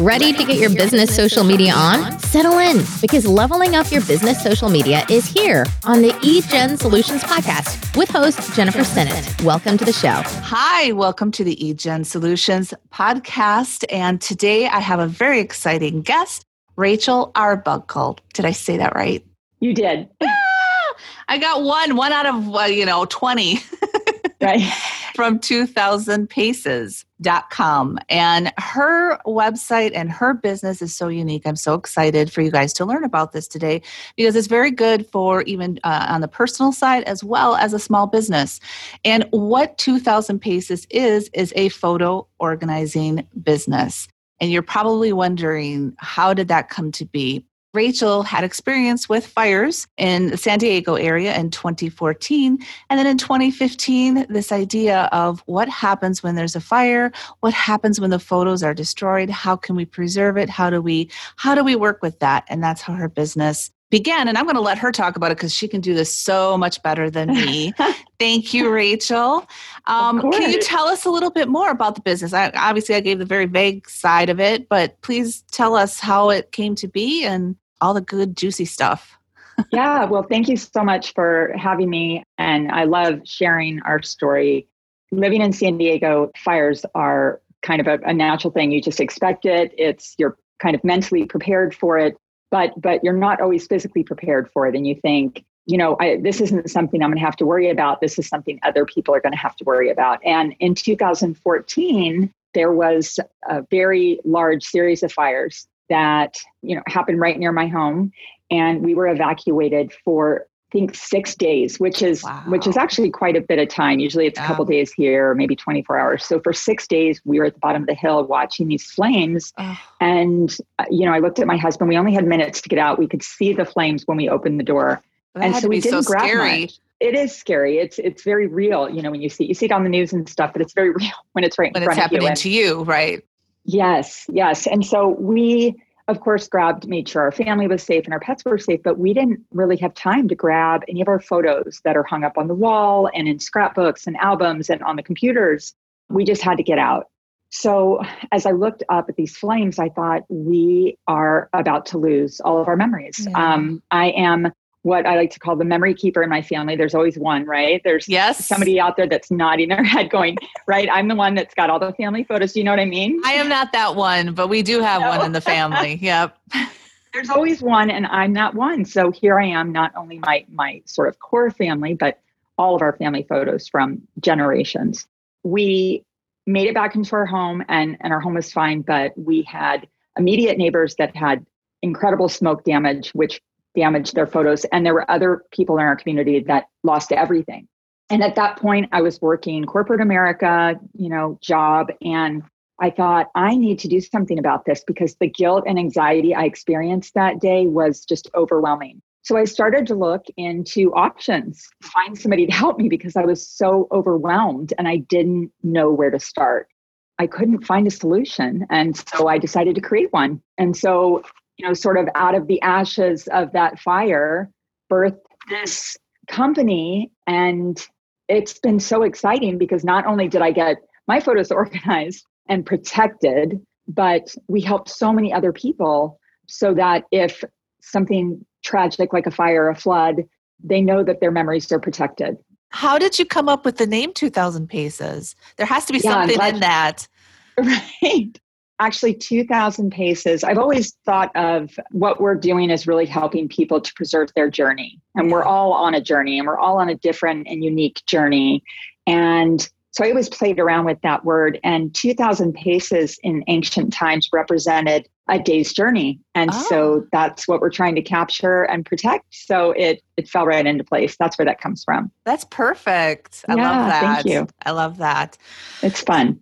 Ready to get your business social media on? Settle in because leveling up your business social media is here on the eJenn Solutions podcast with host Jennifer Stinnett. Welcome to the show. Hi, welcome to the eJenn Solutions podcast. And today I have a very exciting guest, Rachel Arbuckle. Did I say that right? You did. I got one, one out of, uh, you know, 20. right. From 2000paces.com. And her website and her business is so unique. I'm so excited for you guys to learn about this today because it's very good for even uh, on the personal side as well as a small business. And what 2000 Paces is, is a photo organizing business. And you're probably wondering, how did that come to be? Rachel had experience with fires in the San Diego area in 2014. And then in 2015, this idea of what happens when there's a fire, what happens when the photos are destroyed, how can we preserve it? How do we how do we work with that? And that's how her business began. And I'm going to let her talk about it because she can do this so much better than me. Thank you, Rachel. Um, can you tell us a little bit more about the business? I, obviously, I gave the very vague side of it, but please tell us how it came to be and all the good, juicy stuff. yeah, well, thank you so much for having me. And I love sharing our story. Living in San Diego, fires are kind of a, a natural thing. You just expect it. It's you're kind of mentally prepared for it, but but you're not always physically prepared for it. And you think, you know, I, this isn't something I'm going to have to worry about. This is something other people are going to have to worry about. And in 2014, there was a very large series of fires that you know happened right near my home and we were evacuated for think six days, which is wow. which is actually quite a bit of time. Usually it's yeah. a couple days here, maybe 24 hours. So for six days, we were at the bottom of the hill watching these flames. Oh. And uh, you know, I looked at my husband. We only had minutes to get out. We could see the flames when we opened the door, that and so we didn't so grab scary. much. It is scary. It's it's very real. You know, when you see you see it on the news and stuff, but it's very real when it's right when in front it's happening you. to you, right? Yes, yes. And so we of course, grabbed, made sure our family was safe and our pets were safe, but we didn't really have time to grab any of our photos that are hung up on the wall and in scrapbooks and albums and on the computers. We just had to get out. So, as I looked up at these flames, I thought we are about to lose all of our memories. Yeah. Um, I am what I like to call the memory keeper in my family. There's always one, right? There's yes. somebody out there that's nodding their head going, right, I'm the one that's got all the family photos. Do you know what I mean? I am not that one, but we do have no. one in the family. Yep. There's always one and I'm not one. So here I am, not only my my sort of core family, but all of our family photos from generations. We made it back into our home and, and our home was fine, but we had immediate neighbors that had incredible smoke damage, which damaged their photos. And there were other people in our community that lost everything. And at that point, I was working corporate America, you know, job. And I thought, I need to do something about this because the guilt and anxiety I experienced that day was just overwhelming. So I started to look into options, find somebody to help me because I was so overwhelmed and I didn't know where to start. I couldn't find a solution. And so I decided to create one. And so you know, sort of out of the ashes of that fire, birthed this company. And it's been so exciting because not only did I get my photos organized and protected, but we helped so many other people so that if something tragic like a fire, a flood, they know that their memories are protected. How did you come up with the name 2000 Paces? There has to be yeah, something in that. Right actually 2000 paces. I've always thought of what we're doing is really helping people to preserve their journey. And we're all on a journey and we're all on a different and unique journey. And so i always played around with that word. And 2000 paces in ancient times represented a day's journey. And oh. so that's what we're trying to capture and protect. So it it fell right into place. That's where that comes from. That's perfect. I yeah, love that. thank you. I love that. It's fun.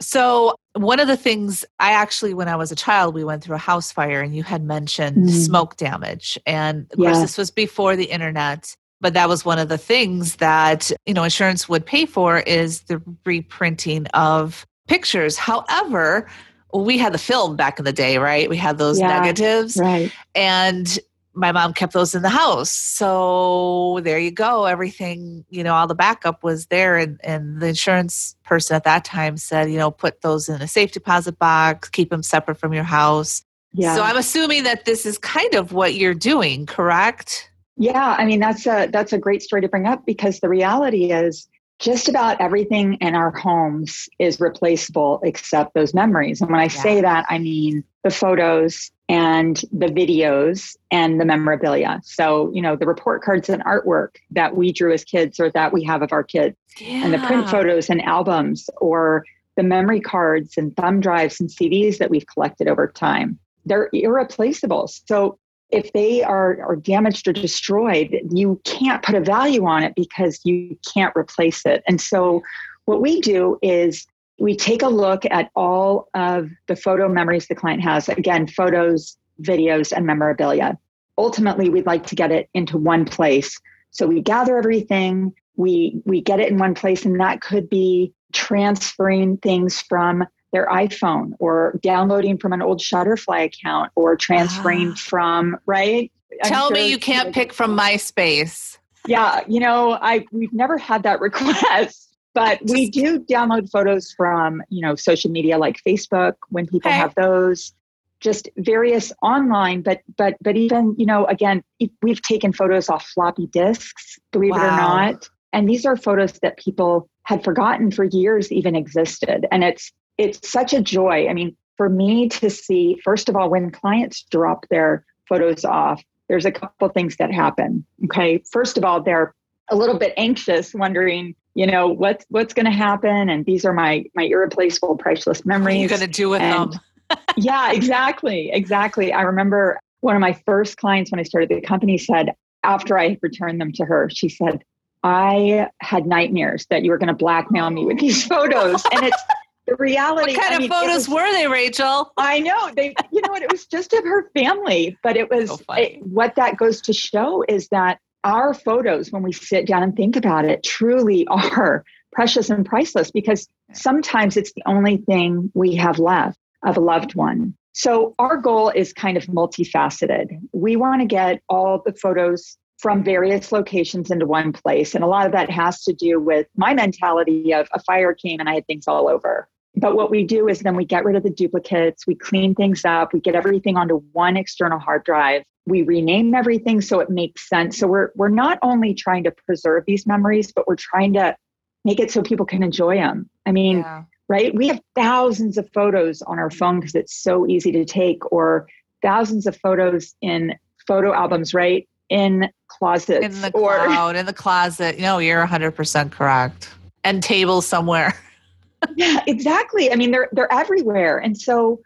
So one of the things I actually, when I was a child, we went through a house fire and you had mentioned mm. smoke damage. And of course, this was before the internet. But that was one of the things that, you know, insurance would pay for is the reprinting of pictures. However, we had the film back in the day, right? We had those yeah, negatives. Right. And my mom kept those in the house. So there you go. Everything, you know, all the backup was there. And, and the insurance person at that time said, you know, put those in a safe deposit box, keep them separate from your house. Yeah. So I'm assuming that this is kind of what you're doing, correct? Yeah, I mean that's a that's a great story to bring up because the reality is just about everything in our homes is replaceable except those memories. And when I yeah. say that, I mean the photos and the videos and the memorabilia. So, you know, the report cards and artwork that we drew as kids or that we have of our kids, yeah. and the print photos and albums, or the memory cards and thumb drives and CDs that we've collected over time. They're irreplaceable. So, if they are, are damaged or destroyed, you can't put a value on it because you can't replace it. And so, what we do is we take a look at all of the photo memories the client has again, photos, videos, and memorabilia. Ultimately, we'd like to get it into one place. So, we gather everything, we, we get it in one place, and that could be transferring things from their iPhone or downloading from an old Shutterfly account or transferring ah. from, right? Tell sure me you can't pick from MySpace. Yeah, you know, I we've never had that request, but we do download photos from, you know, social media like Facebook when people have those just various online but but but even you know again we've taken photos off floppy disks believe wow. it or not and these are photos that people had forgotten for years even existed and it's it's such a joy. I mean, for me to see, first of all, when clients drop their photos off, there's a couple things that happen. Okay. First of all, they're a little bit anxious, wondering, you know, what's what's gonna happen. And these are my my irreplaceable, priceless memories. What are you gonna do with and, them? yeah, exactly. Exactly. I remember one of my first clients when I started the company said, after I returned them to her, she said, I had nightmares that you were going to blackmail me with these photos. And it's the reality. What kind I of photos was, were they, Rachel? I know they. You know what? It was just of her family, but it was so it, what that goes to show is that our photos, when we sit down and think about it, truly are precious and priceless because sometimes it's the only thing we have left of a loved one. So our goal is kind of multifaceted. We want to get all the photos from various locations into one place. And a lot of that has to do with my mentality of a fire came and I had things all over. But what we do is then we get rid of the duplicates, we clean things up, we get everything onto one external hard drive. We rename everything so it makes sense. So we're we're not only trying to preserve these memories, but we're trying to make it so people can enjoy them. I mean, yeah. right? We have thousands of photos on our phone because it's so easy to take, or thousands of photos in photo albums, right? In closets in the or cloud, in the closet. No, you're 100% correct. And tables somewhere. yeah, exactly. I mean, they're they're everywhere. And so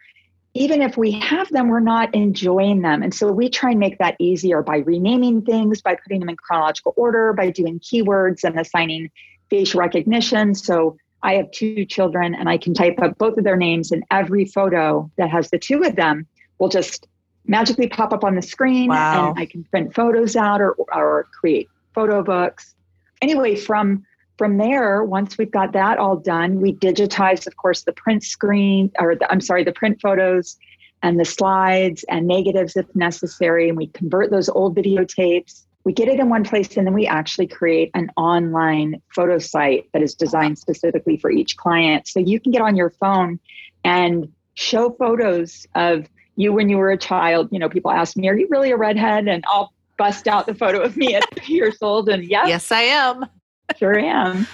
even if we have them, we're not enjoying them. And so we try and make that easier by renaming things, by putting them in chronological order, by doing keywords and assigning facial recognition. So I have two children and I can type up both of their names and every photo that has the two of them will just magically pop up on the screen wow. and I can print photos out or, or create photo books. Anyway, from from there, once we've got that all done, we digitize, of course, the print screen, or the, I'm sorry, the print photos and the slides and negatives if necessary, and we convert those old videotapes. We get it in one place, and then we actually create an online photo site that is designed specifically for each client. So you can get on your phone and show photos of you when you were a child. You know, people ask me, Are you really a redhead? And I'll bust out the photo of me at three years old. And yes, yes, I am. Sure am.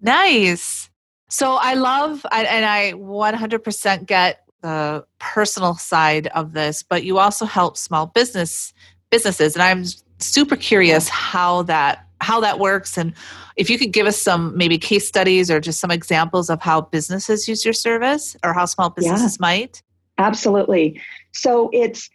nice. So I love, and I 100% get the personal side of this, but you also help small business businesses, and I'm super curious how that how that works and if you could give us some maybe case studies or just some examples of how businesses use your service or how small businesses yeah, might absolutely so it's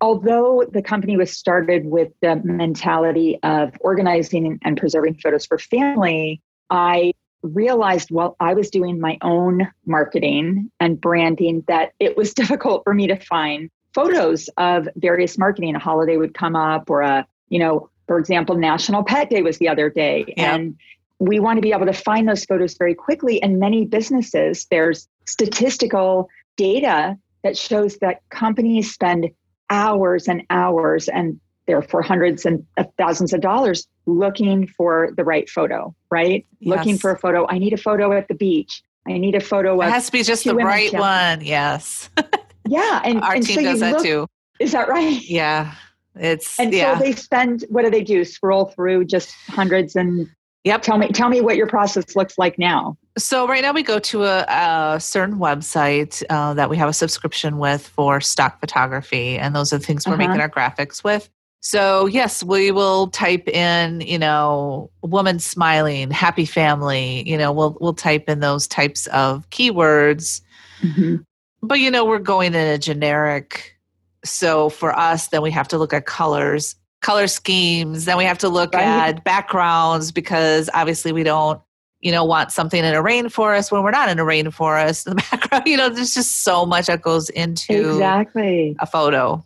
although the company was started with the mentality of organizing and preserving photos for family, I realized while I was doing my own marketing and branding that it was difficult for me to find photos of various marketing. A holiday would come up, or a, you know, for example, National Pet Day was the other day. Yeah. And we want to be able to find those photos very quickly. And many businesses, there's statistical data that shows that companies spend hours and hours and there for hundreds and uh, thousands of dollars looking for the right photo, right? Yes. Looking for a photo. I need a photo at the beach. I need a photo. It has to be just the right one. Yes. yeah, and our and team so does that look, too. Is that right? Yeah, it's and yeah. so they spend. What do they do? Scroll through just hundreds and. Yep. Tell me. Tell me what your process looks like now. So right now we go to a, a certain website uh, that we have a subscription with for stock photography, and those are the things we're uh-huh. making our graphics with. So yes, we will type in, you know, woman smiling, happy family. You know, we'll we'll type in those types of keywords. Mm-hmm. But you know, we're going in a generic. So for us, then we have to look at colors, color schemes. Then we have to look right. at backgrounds because obviously we don't, you know, want something in a rainforest when we're not in a rainforest. In the background, you know, there's just so much that goes into exactly a photo.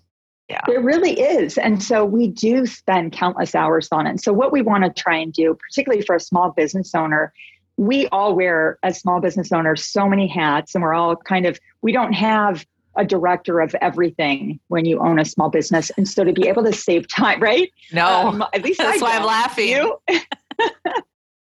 Yeah. There really is. And so we do spend countless hours on it. So, what we want to try and do, particularly for a small business owner, we all wear, as small business owners, so many hats, and we're all kind of, we don't have a director of everything when you own a small business. And so, to be able to save time, right? No. Um, at least that's why I'm laughing. You?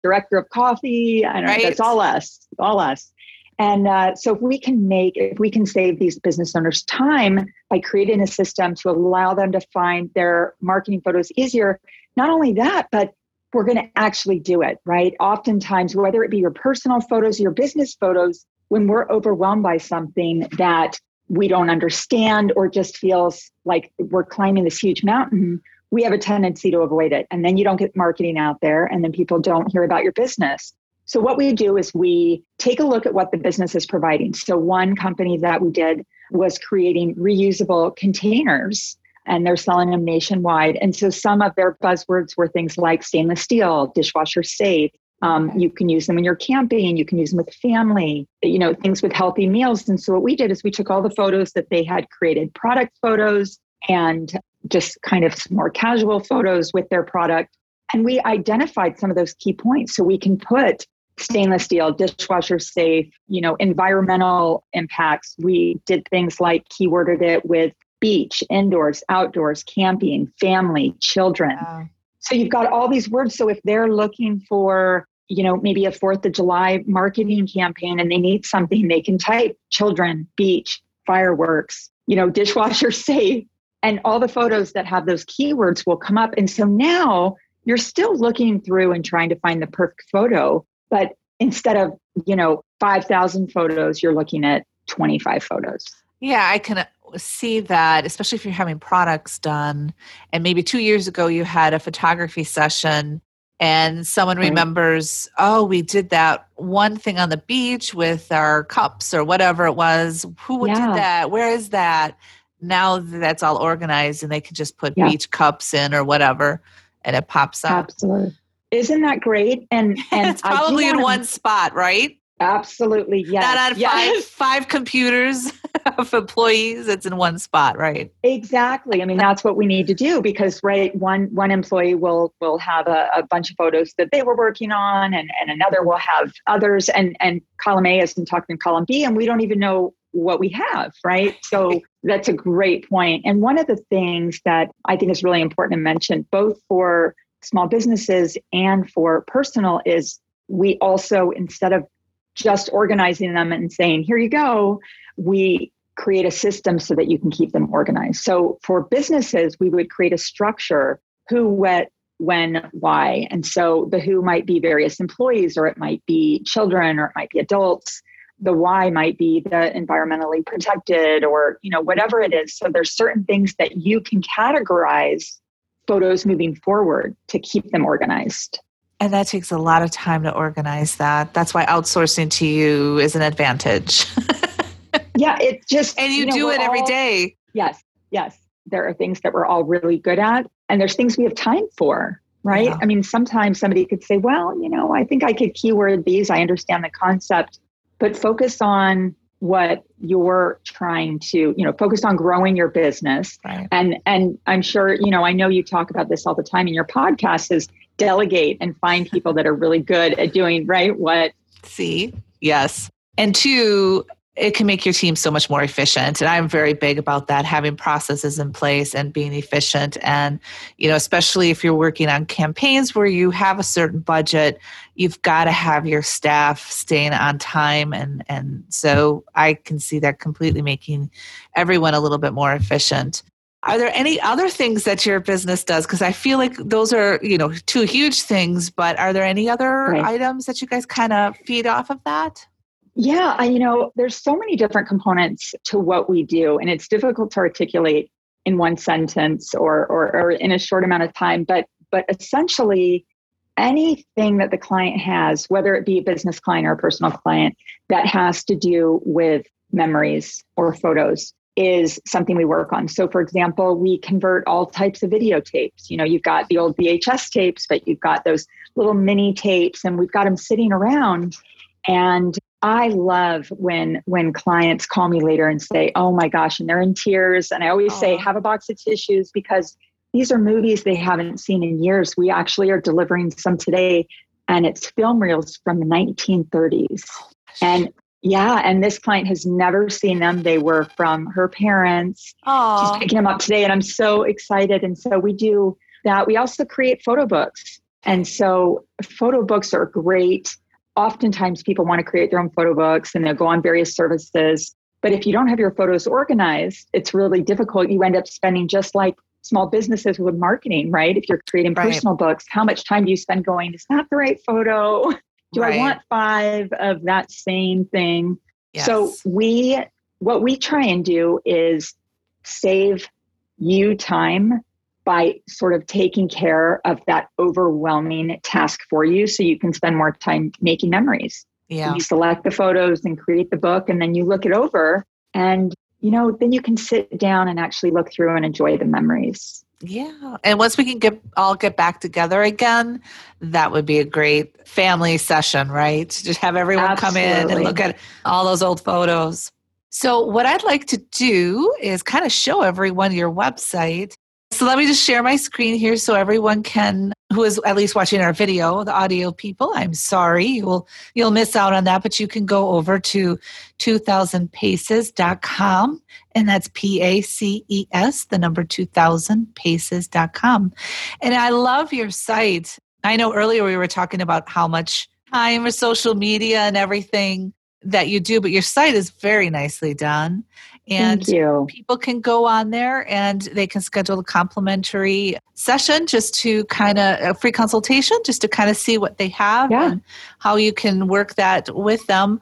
director of coffee. I don't right. know. That's all us, all us. And uh, so, if we can make, if we can save these business owners time by creating a system to allow them to find their marketing photos easier, not only that, but we're going to actually do it, right? Oftentimes, whether it be your personal photos, your business photos, when we're overwhelmed by something that we don't understand or just feels like we're climbing this huge mountain, we have a tendency to avoid it. And then you don't get marketing out there, and then people don't hear about your business. So, what we do is we take a look at what the business is providing. So, one company that we did was creating reusable containers and they're selling them nationwide. And so, some of their buzzwords were things like stainless steel, dishwasher safe. Um, you can use them when you're camping, you can use them with family, you know, things with healthy meals. And so, what we did is we took all the photos that they had created, product photos, and just kind of more casual photos with their product. And we identified some of those key points so we can put stainless steel, dishwasher safe, you know, environmental impacts. We did things like keyworded it with beach, indoors, outdoors, camping, family, children. Wow. So you've got all these words. So if they're looking for, you know, maybe a Fourth of July marketing campaign and they need something, they can type children, beach, fireworks, you know, dishwasher safe. And all the photos that have those keywords will come up. And so now you're still looking through and trying to find the perfect photo, but instead of, you know, 5,000 photos, you're looking at 25 photos. Yeah, I can see that, especially if you're having products done. And maybe two years ago, you had a photography session and someone right. remembers, oh, we did that one thing on the beach with our cups or whatever it was. Who yeah. did that? Where is that? Now that's all organized and they can just put yeah. beach cups in or whatever and it pops up. Absolutely. Isn't that great? And and it's probably in one spot, right? Absolutely, yes. Not on yes. five five computers of employees. It's in one spot, right? Exactly. I mean, that's what we need to do because, right, one one employee will will have a, a bunch of photos that they were working on, and and another will have others, and and column A isn't talking to column B, and we don't even know what we have, right? So that's a great point. And one of the things that I think is really important to mention, both for small businesses and for personal is we also instead of just organizing them and saying here you go. We create a system so that you can keep them organized. So for businesses we would create a structure who what when why. And so the who might be various employees or it might be children or it might be adults. The why might be the environmentally protected or you know whatever it is. So there's certain things that you can categorize photos moving forward to keep them organized. And that takes a lot of time to organize that. That's why outsourcing to you is an advantage. yeah, it just and you, you know, do it every all, day. Yes, yes. There are things that we're all really good at, and there's things we have time for, right? Yeah. I mean, sometimes somebody could say, "Well, you know, I think I could keyword these. I understand the concept, but focus on what you're trying to you know focus on growing your business right. and and i'm sure you know i know you talk about this all the time in your podcast is delegate and find people that are really good at doing right what see? Yes. And two it can make your team so much more efficient. And i'm very big about that having processes in place and being efficient. And you know especially if you're working on campaigns where you have a certain budget you've got to have your staff staying on time. And and so i can see that completely making everyone a little bit more efficient are there any other things that your business does because i feel like those are you know two huge things but are there any other right. items that you guys kind of feed off of that yeah, I, you know, there's so many different components to what we do, and it's difficult to articulate in one sentence or, or, or in a short amount of time. But but essentially, anything that the client has, whether it be a business client or a personal client, that has to do with memories or photos is something we work on. So, for example, we convert all types of videotapes. You know, you've got the old VHS tapes, but you've got those little mini tapes, and we've got them sitting around. And I love when when clients call me later and say, "Oh my gosh," and they're in tears. And I always Aww. say, "Have a box of tissues," because these are movies they haven't seen in years. We actually are delivering some today, and it's film reels from the 1930s. And yeah, and this client has never seen them. They were from her parents. Aww. She's picking them up today, and I'm so excited. And so we do that. We also create photo books. And so photo books are great oftentimes people want to create their own photo books and they'll go on various services. But if you don't have your photos organized, it's really difficult. You end up spending just like small businesses with marketing, right? If you're creating right. personal books, how much time do you spend going, is that the right photo? Do right. I want five of that same thing? Yes. So we what we try and do is save you time by sort of taking care of that overwhelming task for you so you can spend more time making memories. Yeah. You select the photos and create the book and then you look it over and you know then you can sit down and actually look through and enjoy the memories. Yeah. And once we can get all get back together again, that would be a great family session, right? Just have everyone Absolutely. come in and look at all those old photos. So, what I'd like to do is kind of show everyone your website so let me just share my screen here so everyone can who is at least watching our video, the audio people, I'm sorry. You'll you'll miss out on that, but you can go over to 2000paces.com and that's P A C E S, the number 2000paces.com. And I love your site. I know earlier we were talking about how much time for social media and everything that you do, but your site is very nicely done. And people can go on there and they can schedule a complimentary session just to kind of a free consultation, just to kind of see what they have yeah. and how you can work that with them.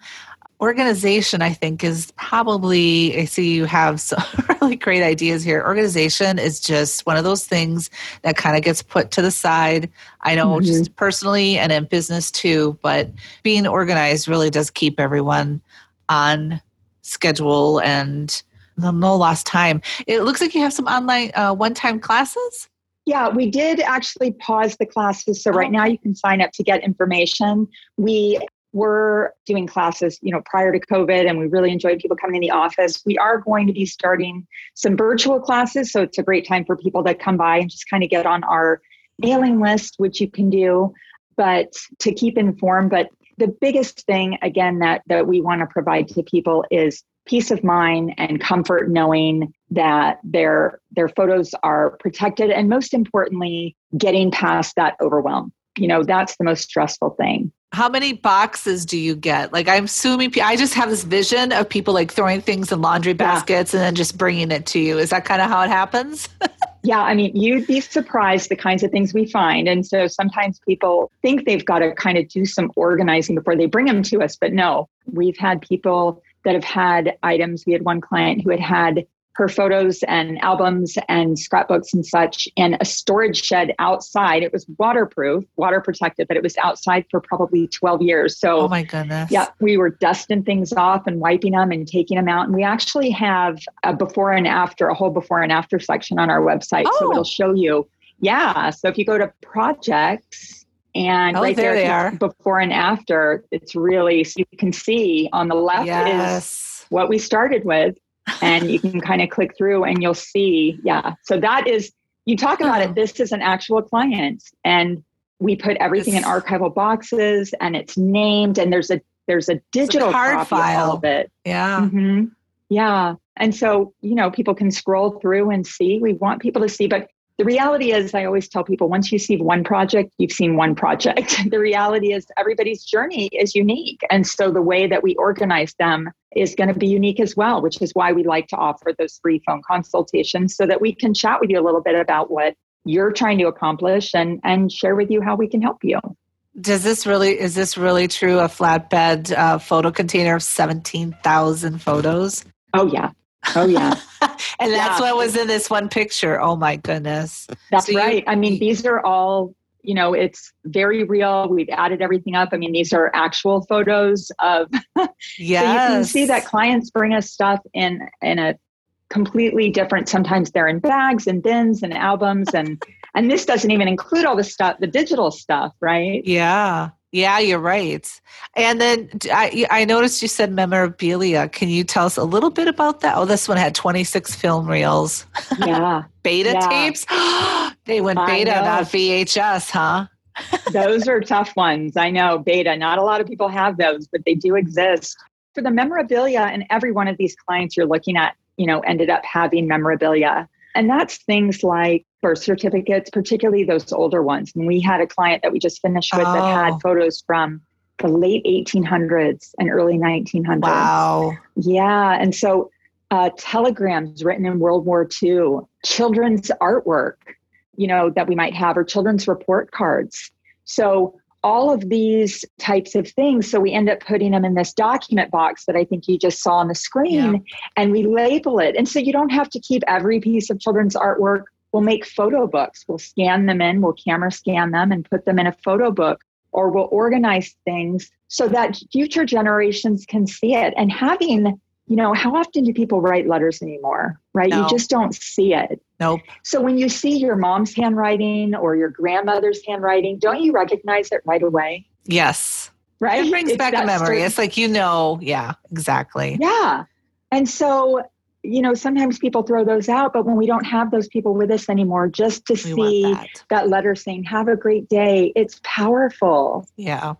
Organization, I think, is probably, I see you have some really great ideas here. Organization is just one of those things that kind of gets put to the side. I know mm-hmm. just personally and in business too, but being organized really does keep everyone on schedule and no lost time. It looks like you have some online uh, one time classes. Yeah, we did actually pause the classes. So, right oh. now you can sign up to get information. We were doing classes, you know, prior to COVID, and we really enjoyed people coming in the office. We are going to be starting some virtual classes. So, it's a great time for people to come by and just kind of get on our mailing list, which you can do, but to keep informed. But the biggest thing again that that we want to provide to people is peace of mind and comfort knowing that their their photos are protected and most importantly getting past that overwhelm. You know that's the most stressful thing. How many boxes do you get? Like i'm assuming i just have this vision of people like throwing things in laundry baskets yeah. and then just bringing it to you. Is that kind of how it happens Yeah, I mean, you'd be surprised the kinds of things we find. And so sometimes people think they've got to kind of do some organizing before they bring them to us. But no, we've had people that have had items. We had one client who had had her photos and albums and scrapbooks and such in a storage shed outside. It was waterproof, water protected, but it was outside for probably 12 years. So, oh my goodness. Yeah, we were dusting things off and wiping them and taking them out. And we actually have a before and after, a whole before and after section on our website. Oh. So it'll show you. Yeah. So if you go to projects, and oh, right there, there they are before and after it's really so you can see on the left yes. is what we started with and you can kind of click through and you'll see yeah so that is you talk about it this is an actual client and we put everything in archival boxes and it's named and there's a there's a digital a card file. of it. Yeah. Mm-hmm. Yeah. And so, you know, people can scroll through and see. We want people to see, but the reality is, I always tell people once you see one project, you've seen one project. the reality is, everybody's journey is unique. And so the way that we organize them is going to be unique as well, which is why we like to offer those free phone consultations so that we can chat with you a little bit about what you're trying to accomplish and, and share with you how we can help you. Does this really, is this really true? A flatbed uh, photo container of 17,000 photos? Oh, yeah. Oh, yeah. And that's Yeah. what was in this one picture. Oh my goodness. That's So you- right. I mean, these are all, you know, it's very real. We've added everything up. I mean, these are actual photos of Yeah. So you can see that clients bring us stuff in in a completely different. Sometimes they're in bags and bins and albums, and and this doesn't even include all the stuff, the digital stuff, right? Yeah. Yeah, you're right. And then I, I noticed you said memorabilia. Can you tell us a little bit about that? Oh, this one had 26 film reels. Yeah, Beta Yeah. tapes? they went I beta, know. not VHS, huh? those are tough ones. I know beta. Not a lot of people have those, but they do exist. For the memorabilia, and every one of these clients you're looking at, you know, ended up having memorabilia. And that's things like birth certificates, particularly those older ones. And we had a client that we just finished with that Oh. had photos from the late 1800s and early 1900s. Wow. Yeah. And so uh, telegrams written in World War II, children's artwork, you know, that we might have, or children's report cards. So all of these types of things. So we end up putting them in this document box that I think you just saw on the screen and we label it. And so you don't have to keep every piece of children's artwork. We'll make photo books. We'll scan them in, we'll camera scan them and put them in a photo book, or we'll organize things so that future generations can see it. And having, you know, how often do people write letters anymore? Right? No. You just don't see it. Nope. So when you see your mom's handwriting or your grandmother's handwriting, don't you recognize it right away? Yes. Right? It brings It's back a memory. certain- It's like, you know, yeah, exactly. Yeah. And so, you know, sometimes people throw those out, but when we don't have those people with us anymore, just to We see that. that. letter saying, have a great day, it's powerful. Yeah.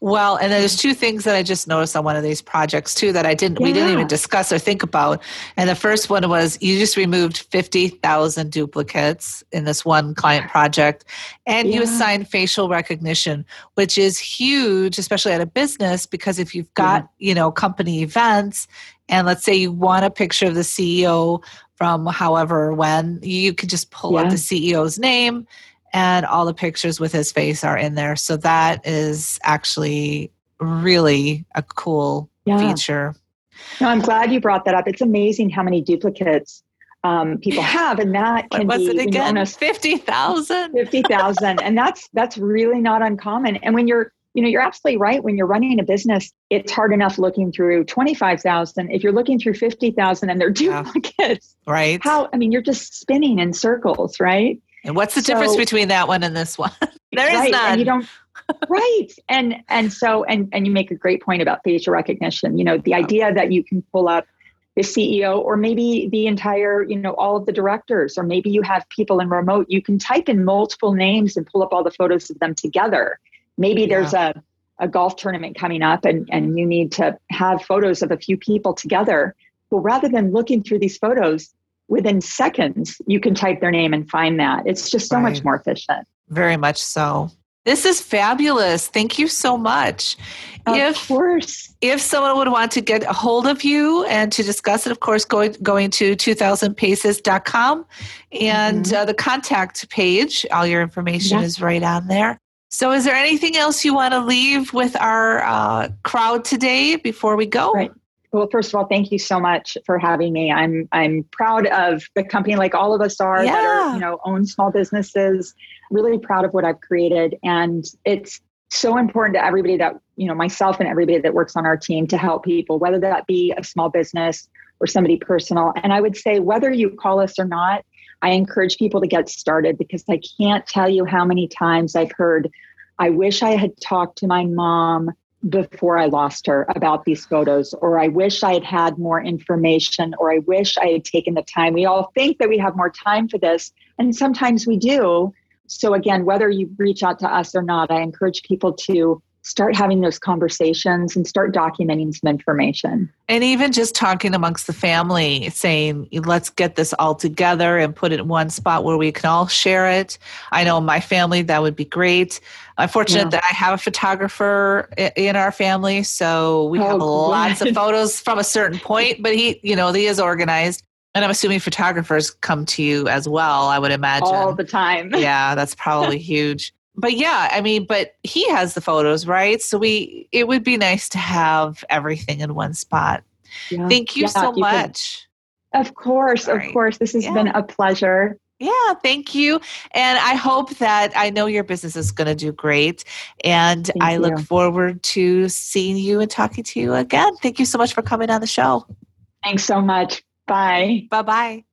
Well, and there's two things that I just noticed on one of these projects too that I didn't we didn't even discuss or think about. And the first one was you just removed 50,000 duplicates in this one client project and you Yeah. assigned facial recognition, which is huge especially at a business because if you've got, you know, company events and let's say you want a picture of the CEO from however or when, you could just pull up the CEO's name and all the pictures with his face are in there. So that is actually really a cool Yeah. feature. No, I'm glad you brought that up. It's amazing how many duplicates um, people have, and that What can was be it you know, again? almost 50,000? 50,000 and that's that's really not uncommon. And when you're you know, you're absolutely right. When you're running a business, it's hard enough looking through 25,000. If you're looking through 50,000 and they're Yeah. duplicates, Right. how, I mean, you're just spinning in circles, right? And what's the difference So- between that one and this one? there is right. none. You don't, right. And, and so, and, and you make a great point about facial recognition. You know, the idea that you can pull up the CEO or maybe the entire, you know, all of the directors, or maybe you have people in remote, you can type in multiple names and pull up all the photos of them together. Maybe there's a, a golf tournament coming up and, and you need to have photos of a few people together. Well, rather than looking through these photos, within seconds, you can type their name and find that. It's just so much more efficient. Very much so. This is fabulous. Thank you so much. Of if course. if someone would want to get a hold of you and to discuss it, of course, going going to 2000paces.com and Mhm. uh, the contact page, all your information Yeah. is right on there. So, is there anything else you want to leave with our uh, crowd today before we go? Right. Well, first of all, thank you so much for having me. I'm I'm proud of the company, like all of us are, yeah. that are you know own small businesses. Really proud of what I've created, and it's so important to everybody that you know myself and everybody that works on our team to help people, whether that be a small business or somebody personal. And I would say whether you call us or not, I encourage people to get started because I can't tell you how many times I've heard, I wish I had talked to my mom before I lost her about these photos, or I wish I had had more information, or I wish I had taken the time. We all think that we have more time for this, and sometimes we do. So, again, whether you reach out to us or not, I encourage people to start having those conversations and start documenting some information. And even just talking amongst the family, saying, let's get this all together and put it in one spot where we can all share it. I know my family, that would be great. I'm fortunate yeah. that I have a photographer in our family, so we oh, have lots of photos from a certain point, but he, you know, he is organized. And I'm assuming photographers come to you as well, I would imagine. All the time. yeah, that's probably huge but yeah, I mean, but he has the photos, right? So we, it would be nice to have everything in one spot. Yeah. Thank you yeah, so you much. of course, of course. This has yeah. been a pleasure. Yeah, thank you. And I hope that I know your business is going to do great. And thank I you. look forward to seeing you and talking to you again. Thank you so much for coming on the show. Thanks so much. Bye. Bye bye.